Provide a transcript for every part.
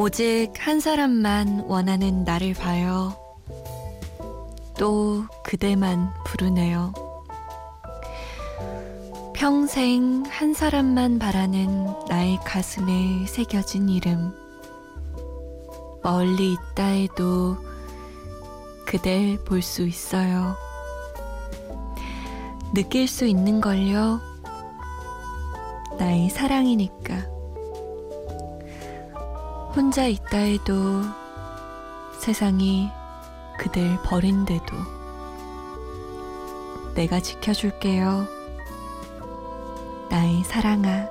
오직 한 사람만 원하는 나를 봐요. 또 그대만 부르네요. 평생 한 사람만 바라는 나의 가슴에 새겨진 이름. 멀리 있다 해도 그댈 볼 수 있어요. 느낄 수 있는 걸요. 나의 사랑이니까. 혼자 있다 해도 세상이 그댈 버린대도 내가 지켜줄게요. 나의 사랑아.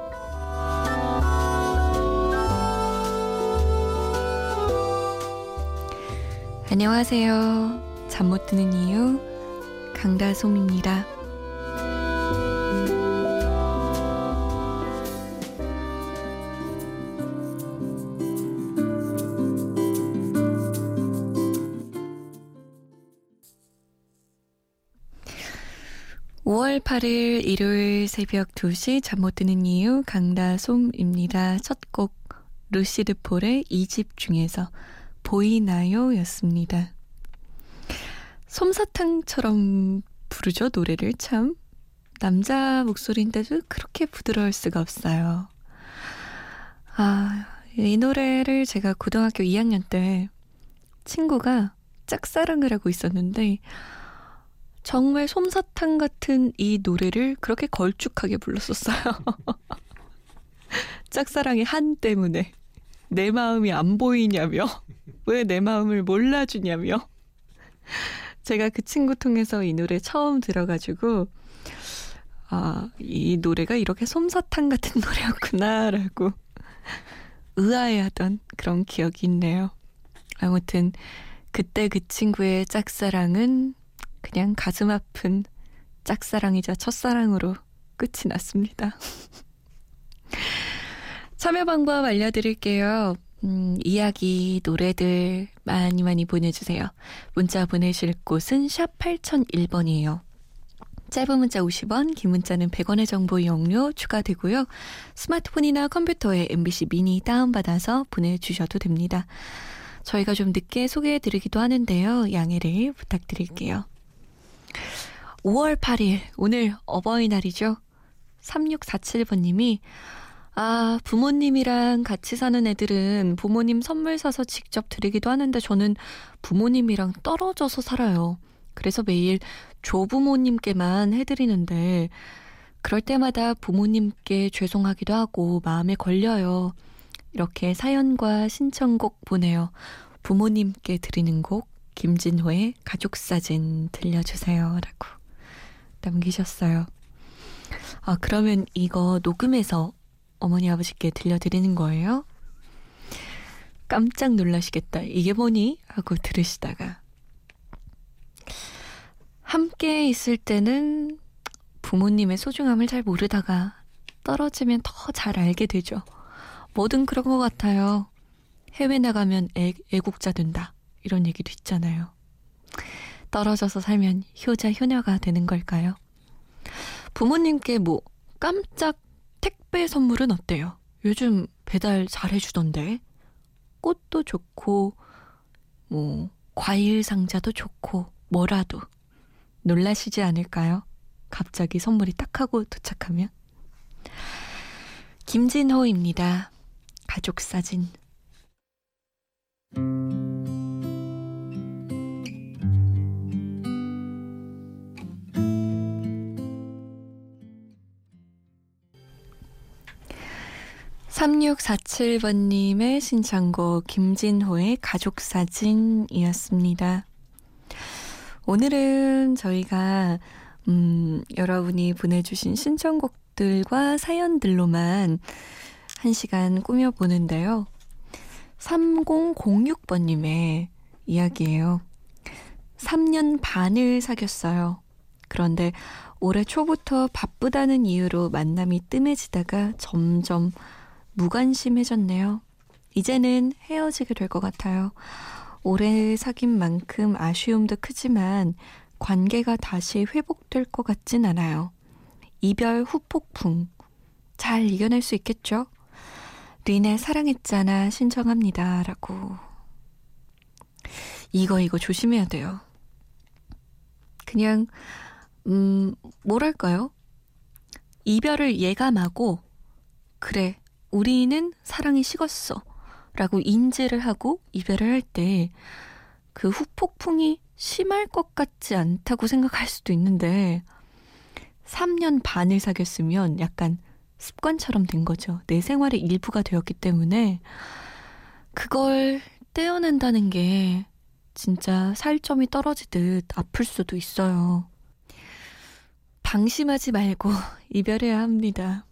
안녕하세요. 잠 못 드는 이유 강다솜입니다. 5월 8일 일요일 새벽 2시 잠 못 드는 이유 강다솜입니다. 첫 곡 루시드 폴의 2집 중에서 보이나요? 였습니다. 솜사탕처럼 부르죠, 노래를 참. 남자 목소리인데도 그렇게 부드러울 수가 없어요. 아, 이 노래를 제가 고등학교 2학년 때 친구가 짝사랑을 하고 있었는데, 정말 솜사탕 같은 이 노래를 그렇게 걸쭉하게 불렀었어요. 짝사랑의 한 때문에 내 마음이 안 보이냐며 왜 내 마음을 몰라주냐며 제가 그 친구 통해서 이 노래 처음 들어가지고 아, 이 노래가 이렇게 솜사탕 같은 노래였구나라고 의아해하던 그런 기억이 있네요. 아무튼 그때 그 친구의 짝사랑은 그냥 가슴 아픈 짝사랑이자 첫사랑으로 끝이 났습니다. 참여 방법 알려드릴게요. 음, 이야기, 노래들 많이 많이 보내주세요. 문자 보내실 곳은 샵 8001번이에요. 짧은 문자 50원, 긴 문자는 100원의 정보 이용료 추가되고요. 스마트폰이나 컴퓨터에 MBC 미니 다운받아서 보내주셔도 됩니다. 저희가 좀 늦게 소개해드리기도 하는데요. 양해를 부탁드릴게요. 5월 8일, 오늘 어버이날이죠. 3647번님이, 아, 부모님이랑 같이 사는 애들은 부모님 선물 사서 직접 드리기도 하는데 저는 부모님이랑 떨어져서 살아요. 그래서 매일 조부모님께만 해드리는데, 그럴 때마다 부모님께 죄송하기도 하고 마음에 걸려요. 이렇게 사연과 신청곡 보내요. 부모님께 드리는 곡 김진호의 가족사진 들려주세요. 라고 남기셨어요. 아, 그러면 이거 녹음해서 어머니 아버지께 들려드리는 거예요? 깜짝 놀라시겠다. 이게 뭐니? 하고 들으시다가. 함께 있을 때는 부모님의 소중함을 잘 모르다가 떨어지면 더 잘 알게 되죠. 뭐든 그런 것 같아요. 해외 나가면 애, 애국자 된다. 이런 얘기도 있잖아요. 떨어져서 살면 효자 효녀가 되는 걸까요? 부모님께 뭐 깜짝 택배 선물은 어때요? 요즘 배달 잘해주던데. 꽃도 좋고, 뭐, 과일 상자도 좋고, 뭐라도. 놀라시지 않을까요? 갑자기 선물이 딱 하고 도착하면. 김진호입니다. 가족 사진. 3647번님의 신청곡 김진호의 가족사진이었습니다. 오늘은 저희가 음, 여러분이 보내주신 신청곡들과 사연들로만 한 시간 꾸며보는데요. 3006번님의 이야기예요. 3년 반을 사귀었어요. 그런데 올해 초부터 바쁘다는 이유로 만남이 뜸해지다가 점점 무관심해졌네요. 이제는 헤어지게 될 것 같아요. 오래 사귄 만큼 아쉬움도 크지만 관계가 다시 회복될 것 같진 않아요. 이별 후 폭풍 잘 이겨낼 수 있겠죠? 린의 사랑했잖아 신청합니다. 라고. 이거, 이거 조심해야 돼요. 그냥, 음, 뭐랄까요? 이별을 예감하고, 그래, 우리는 사랑이 식었어. 라고 인지를 하고 이별을 할 때 그 후폭풍이 심할 것 같지 않다고 생각할 수도 있는데 3년 반을 사귀었으면 약간 습관처럼 된 거죠. 내 생활의 일부가 되었기 때문에 그걸 떼어낸다는 게 진짜 살점이 떨어지듯 아플 수도 있어요. 방심하지 말고 이별해야 합니다.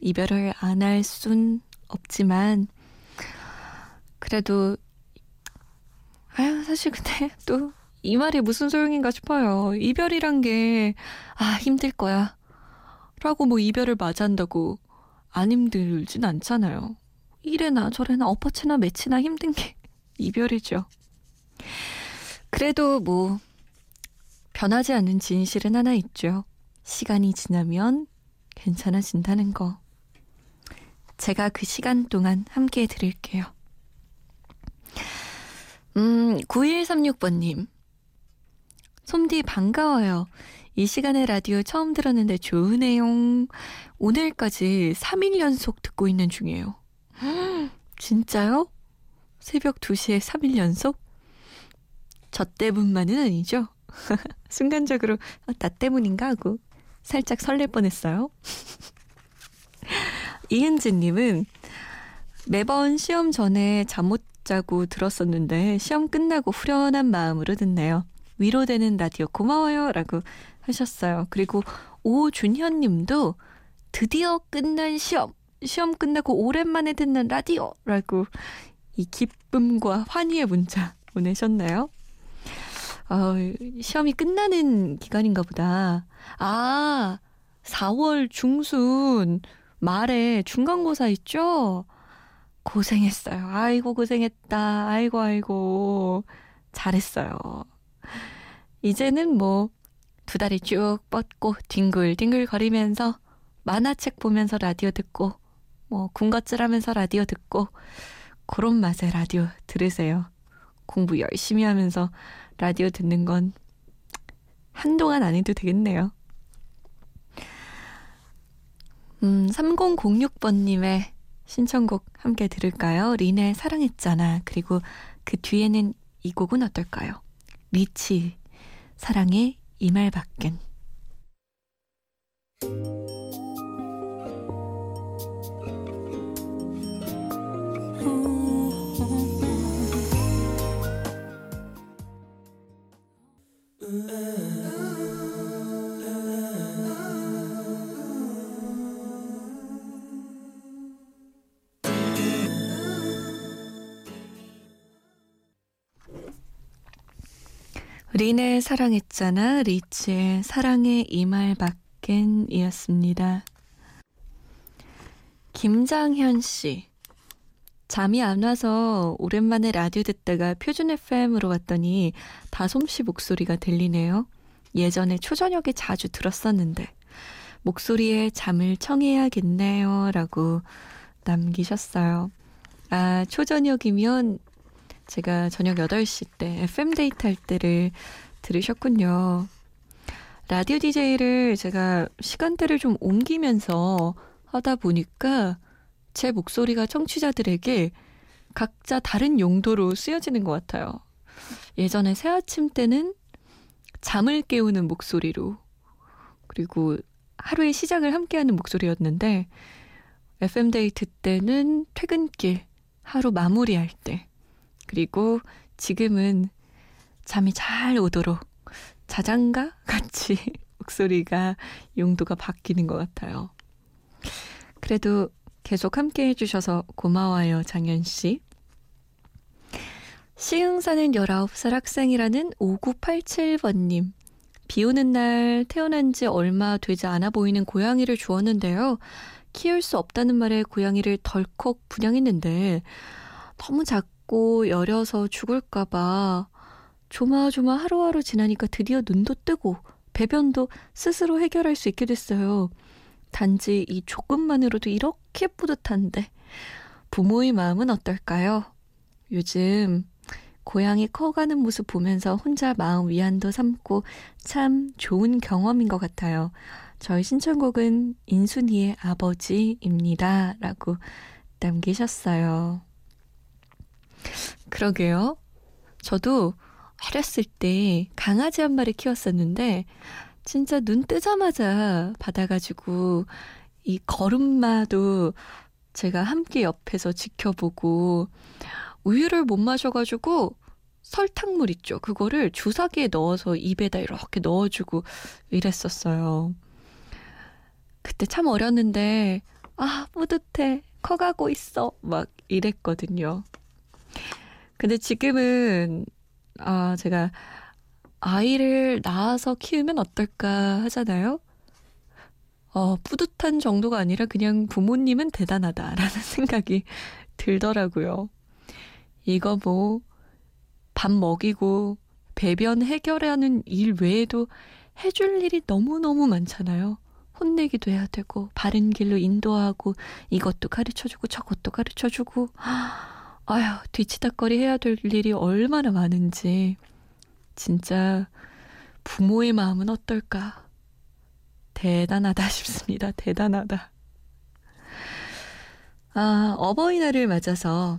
이별을 안 할 순 없지만 그래도 아유 사실 근데 또 이 말이 무슨 소용인가 싶어요. 이별이란 게 아 힘들 거야 라고 뭐 이별을 맞이한다고 안 힘들진 않잖아요. 이래나 저래나 엎어치나 매치나 힘든 게 이별이죠. 그래도 뭐 변하지 않는 진실은 하나 있죠. 시간이 지나면 괜찮아진다는 거. 제가 그 시간 동안 함께 해드릴게요. 음, 9136번님. 솜디 반가워요. 이 시간에 라디오 처음 들었는데 좋으네요. 오늘까지 3일 연속 듣고 있는 중이에요. 진짜요? 새벽 2시에 3일 연속? 저 때문만은 아니죠? 순간적으로 어, 나 때문인가 하고 살짝 설렐 뻔했어요. 이은지님은 매번 시험 전에 잠 못 자고 들었었는데 시험 끝나고 후련한 마음으로 듣네요. 위로되는 라디오 고마워요. 라고 하셨어요. 그리고 오준현 님도 드디어 끝난 시험. 시험 끝나고 오랜만에 듣는 라디오. 라고 이 기쁨과 환희의 문자 보내셨나요? 어, 시험이 끝나는 기간인가 보다. 아, 4월 중순 말에 중간고사 있죠? 고생했어요. 아이고, 고생했다. 아이고, 아이고. 잘했어요. 이제는 뭐, 두 다리 쭉 뻗고, 뒹굴뒹굴 거리면서, 만화책 보면서 라디오 듣고, 뭐, 군것질 하면서 라디오 듣고, 그런 맛의 라디오 들으세요. 공부 열심히 하면서 라디오 듣는 건 한동안 안 해도 되겠네요. 음, 3006번님의 신청곡 함께 들을까요? 린의 사랑했잖아. 그리고 그 뒤에는 이 곡은 어떨까요? 리치, 사랑의 이말 밖엔. 린의 사랑했잖아, 리치의 사랑의 이말 밖엔 이었습니다. 김장현 씨. 잠이 안 와서 오랜만에 라디오 듣다가 표준 FM으로 왔더니 다솜 씨 목소리가 들리네요. 예전에 초저녁에 자주 들었었는데 목소리에 잠을 청해야겠네요. 라고 남기셨어요. 아, 초저녁이면 제가 저녁 8시 때 FM 데이트 할 때를 들으셨군요. 라디오 DJ를 제가 시간대를 좀 옮기면서 하다 보니까 제 목소리가 청취자들에게 각자 다른 용도로 쓰여지는 것 같아요. 예전에 새 아침 때는 잠을 깨우는 목소리로 그리고 하루의 시작을 함께하는 목소리였는데 FM데이트 때는 퇴근길 하루 마무리할 때 그리고 지금은 잠이 잘 오도록 자장가 같이 목소리가 용도가 바뀌는 것 같아요. 그래도 계속 함께 해주셔서 고마워요, 장현 씨. 시흥사는 19살 학생이라는 5987번님. 비 오는 날 태어난 지 얼마 되지 않아 보이는 고양이를 주었는데요. 키울 수 없다는 말에 고양이를 덜컥 분양했는데 너무 작 고 여려서 죽을까봐 조마조마 하루하루 지나니까 드디어 눈도 뜨고 배변도 스스로 해결할 수 있게 됐어요. 단지 이 조금만으로도 이렇게 뿌듯한데 부모의 마음은 어떨까요? 요즘 고양이 커가는 모습 보면서 혼자 마음 위안도 삼고 참 좋은 경험인 것 같아요. 저희 신청곡은 인순이의 아버지입니다. 라고 남기셨어요. 그러게요. 저도 어렸을 때 강아지 한 마리 키웠었는데 진짜 눈 뜨자마자 받아가지고 이 걸음마도 제가 함께 옆에서 지켜보고 우유를 못 마셔가지고 설탕물 있죠. 그거를 주사기에 넣어서 입에다 이렇게 넣어주고 이랬었어요. 그때 참 어렸는데, 아, 뿌듯해. 커가고 있어. 막 이랬거든요. 근데 지금은, 아, 제가 아이를 낳아서 키우면 어떨까 하잖아요? 어, 뿌듯한 정도가 아니라 그냥 부모님은 대단하다라는 생각이 들더라고요. 이거 뭐, 밥 먹이고 배변 해결하는 일 외에도 해줄 일이 너무너무 많잖아요. 혼내기도 해야 되고, 바른 길로 인도하고, 이것도 가르쳐 주고, 저것도 가르쳐 주고, 아휴, 뒤치다거리 해야 될 일이 얼마나 많은지. 진짜 부모의 마음은 어떨까? 대단하다 싶습니다. 대단하다. 아, 어버이날을 맞아서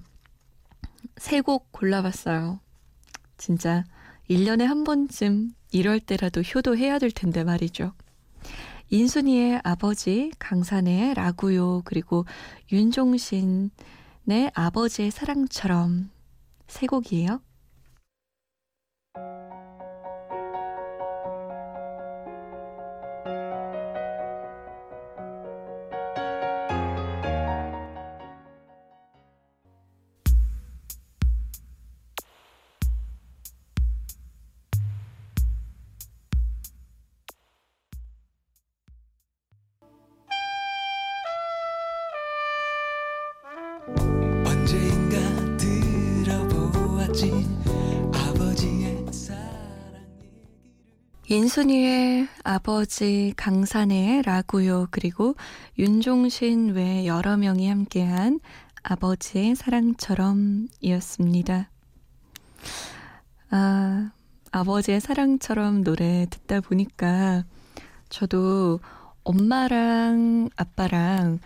세 곡 골라봤어요. 진짜 1년에 한 번쯤 이럴 때라도 효도해야 될 텐데 말이죠. 인순이의 아버지 강산의 라구요 그리고 윤종신 의 아버지의 사랑처럼 세 곡이에요. 인순이의 아버지 강산의 라구요 그리고 윤종신 외 여러 명이 함께한 아버지의 사랑처럼이었습니다. 아, 아버지의 사랑처럼 노래 듣다 보니까 저도 엄마랑 아빠랑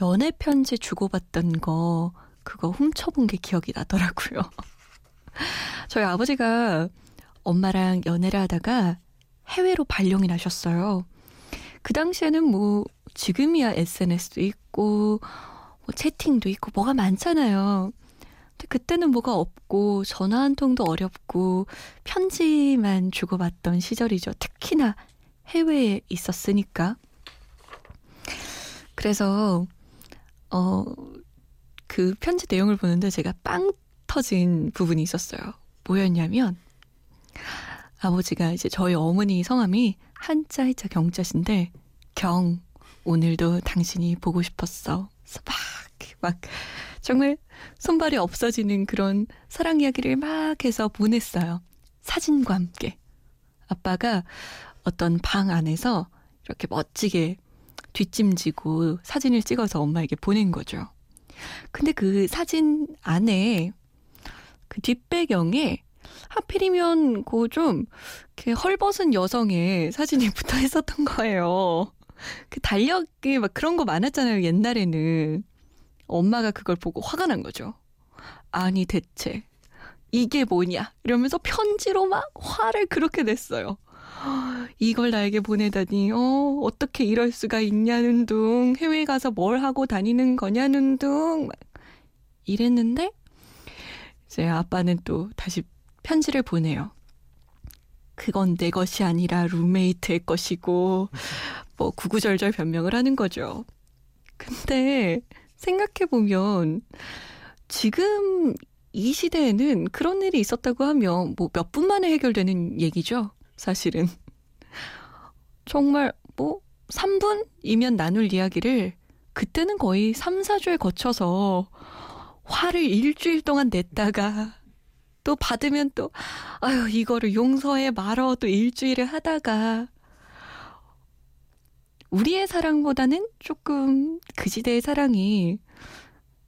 연애 편지 주고받던 거 그거 훔쳐본 게 기억이 나더라고요. 저희 아버지가 엄마랑 연애를 하다가 해외로 발령이 나셨어요. 그 당시에는 뭐 지금이야 SNS도 있고 뭐 채팅도 있고 뭐가 많잖아요. 근데 그때는 뭐가 없고 전화 한 통도 어렵고 편지만 주고받던 시절이죠. 특히나 해외에 있었으니까. 그래서 어 그 편지 내용을 보는데 제가 빵 터진 부분이 있었어요. 뭐였냐면 아버지가 이제 저희 어머니 성함이 한자 해자 경자신데 경 오늘도 당신이 보고 싶었어. 막, 막 정말 손발이 없어지는 그런 사랑 이야기를 막 해서 보냈어요. 사진과 함께. 아빠가 어떤 방 안에서 이렇게 멋지게 뒷짐지고 사진을 찍어서 엄마에게 보낸 거죠. 근데 그 사진 안에 그 뒷배경에 하필이면 그좀 이렇게 헐벗은 여성의 사진이 붙어 있었던 거예요. 그 달력이 막 그런 거 많았잖아요, 옛날에는. 엄마가 그걸 보고 화가 난 거죠. 아니, 대체. 이게 뭐냐? 이러면서 편지로 막 화를 그렇게 냈어요. 이걸 나에게 보내다니, 어, 어떻게 이럴 수가 있냐는 둥, 해외 가서 뭘 하고 다니는 거냐는 둥, 이랬는데, 이제 아빠는 또 다시 편지를 보내요. 그건 내 것이 아니라 룸메이트의 것이고, 뭐, 구구절절 변명을 하는 거죠. 근데, 생각해 보면, 지금 이 시대에는 그런 일이 있었다고 하면, 뭐, 몇 분 만에 해결되는 얘기죠. 사실은. 정말, 뭐, 3분이면 나눌 이야기를, 그때는 거의 3, 4주에 거쳐서, 화를 일주일 동안 냈다가, 또 받으면 또, 아유, 이거를 용서해 말어 또 일주일을 하다가, 우리의 사랑보다는 조금 그 시대의 사랑이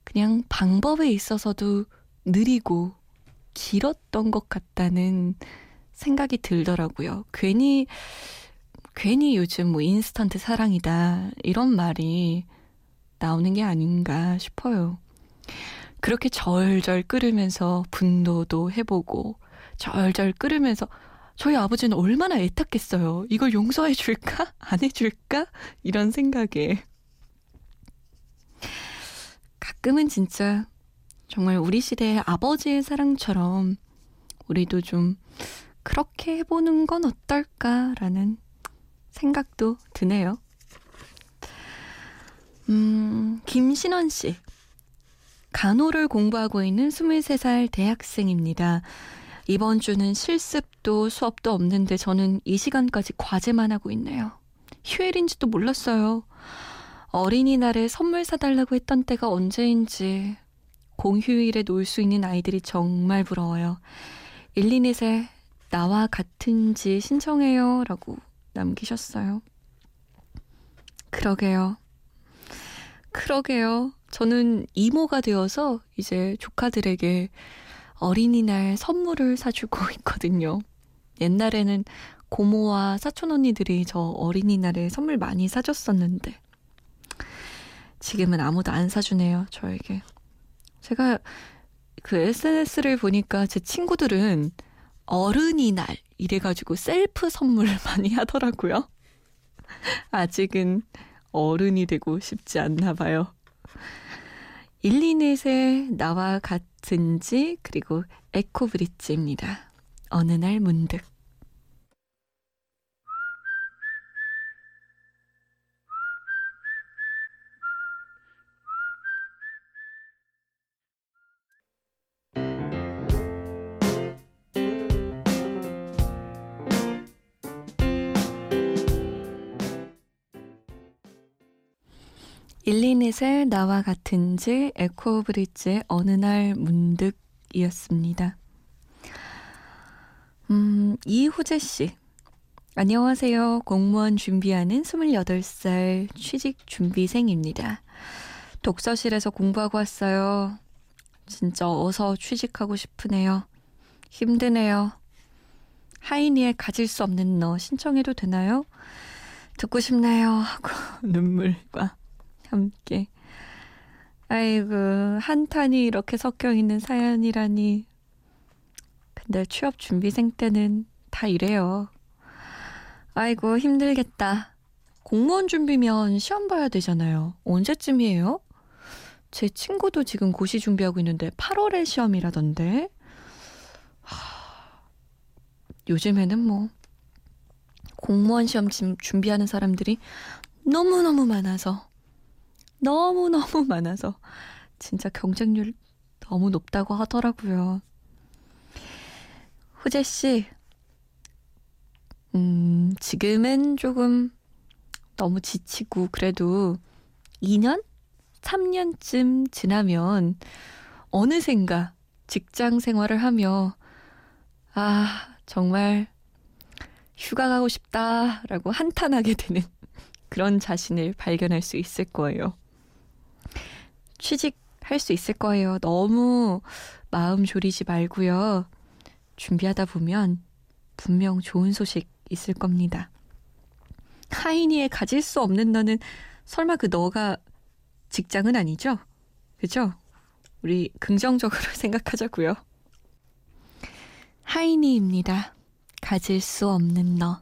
그냥 방법에 있어서도 느리고 길었던 것 같다는 생각이 들더라고요. 괜히, 괜히 요즘 뭐 인스턴트 사랑이다. 이런 말이 나오는 게 아닌가 싶어요. 그렇게 절절 끓으면서 분노도 해보고, 절절 끓으면서 저희 아버지는 얼마나 애탔겠어요. 이걸 용서해 줄까? 안 해줄까? 이런 생각에. 가끔은 진짜 정말 우리 시대의 아버지의 사랑처럼 우리도 좀 그렇게 해보는 건 어떨까라는 생각도 드네요. 음, 김신원 씨. 간호를 공부하고 있는 23살 대학생입니다. 이번 주는 실습도 수업도 없는데 저는 이 시간까지 과제만 하고 있네요. 휴일인지도 몰랐어요. 어린이날에 선물 사달라고 했던 때가 언제인지 공휴일에 놀 수 있는 아이들이 정말 부러워요. 123에 나와 같은지 신청해요. 라고 남기셨어요. 그러게요. 그러게요. 저는 이모가 되어서 이제 조카들에게 어린이날 선물을 사주고 있거든요. 옛날에는 고모와 사촌 언니들이 저 어린이날에 선물 많이 사줬었는데 지금은 아무도 안 사주네요, 저에게. 제가 그 SNS를 보니까 제 친구들은 어른이날 이래가지고 셀프 선물을 많이 하더라고요. 아직은 어른이 되고 싶지 않나 봐요. 128의 나와 같은지 그리고 에코브릿지입니다. 어느 날 문득 일리넷의 나와 같은지 에코브릿지의 어느 날 문득이었습니다. 음, 이후재 씨. 안녕하세요. 공무원 준비하는 28살 취직 준비생입니다. 독서실에서 공부하고 왔어요. 진짜 어서 취직하고 싶으네요. 힘드네요. 하이니의 가질 수 없는 너 신청해도 되나요? 듣고 싶네요. 하고 눈물과 함께. 아이고, 한탄이 이렇게 섞여 있는 사연이라니. 근데 취업 준비생 때는 다 이래요. 아이고, 힘들겠다. 공무원 준비면 시험 봐야 되잖아요. 언제쯤이에요? 제 친구도 지금 고시 준비하고 있는데 8월에 시험이라던데. 하... 요즘에는 뭐 공무원 시험 준비하는 사람들이 너무너무 많아서 너무너무 많아서 진짜 경쟁률 너무 높다고 하더라고요. 후재 씨, 음, 지금은 조금 너무 지치고 그래도 2년? 3년쯤 지나면 어느샌가 직장 생활을 하며 아, 정말 휴가 가고 싶다라고 한탄하게 되는 그런 자신을 발견할 수 있을 거예요. 취직할 수 있을 거예요. 너무 마음 졸이지 말고요. 준비하다 보면 분명 좋은 소식 있을 겁니다. 하이니에 가질 수 없는 너는 설마 그 너가 직장은 아니죠? 그죠? 우리 긍정적으로 생각하자고요. 하이니입니다. 가질 수 없는 너.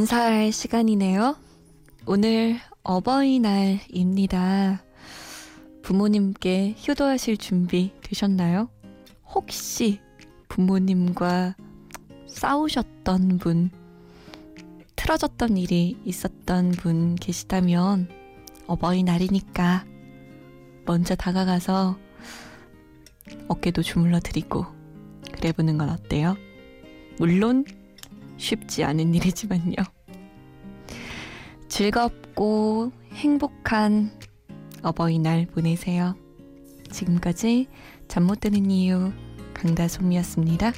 인사할 시간이네요. 오늘 어버이날입니다. 부모님께 효도하실 준비 되셨나요? 혹시 부모님과 싸우셨던 분, 틀어졌던 일이 있었던 분 계시다면 어버이날이니까 먼저 다가가서 어깨도 주물러 드리고 그래 보는 건 어때요? 물론 쉽지 않은 일이지만요. 즐겁고 행복한 어버이날 보내세요. 지금까지 잠 못 드는 이유 강다솜이었습니다.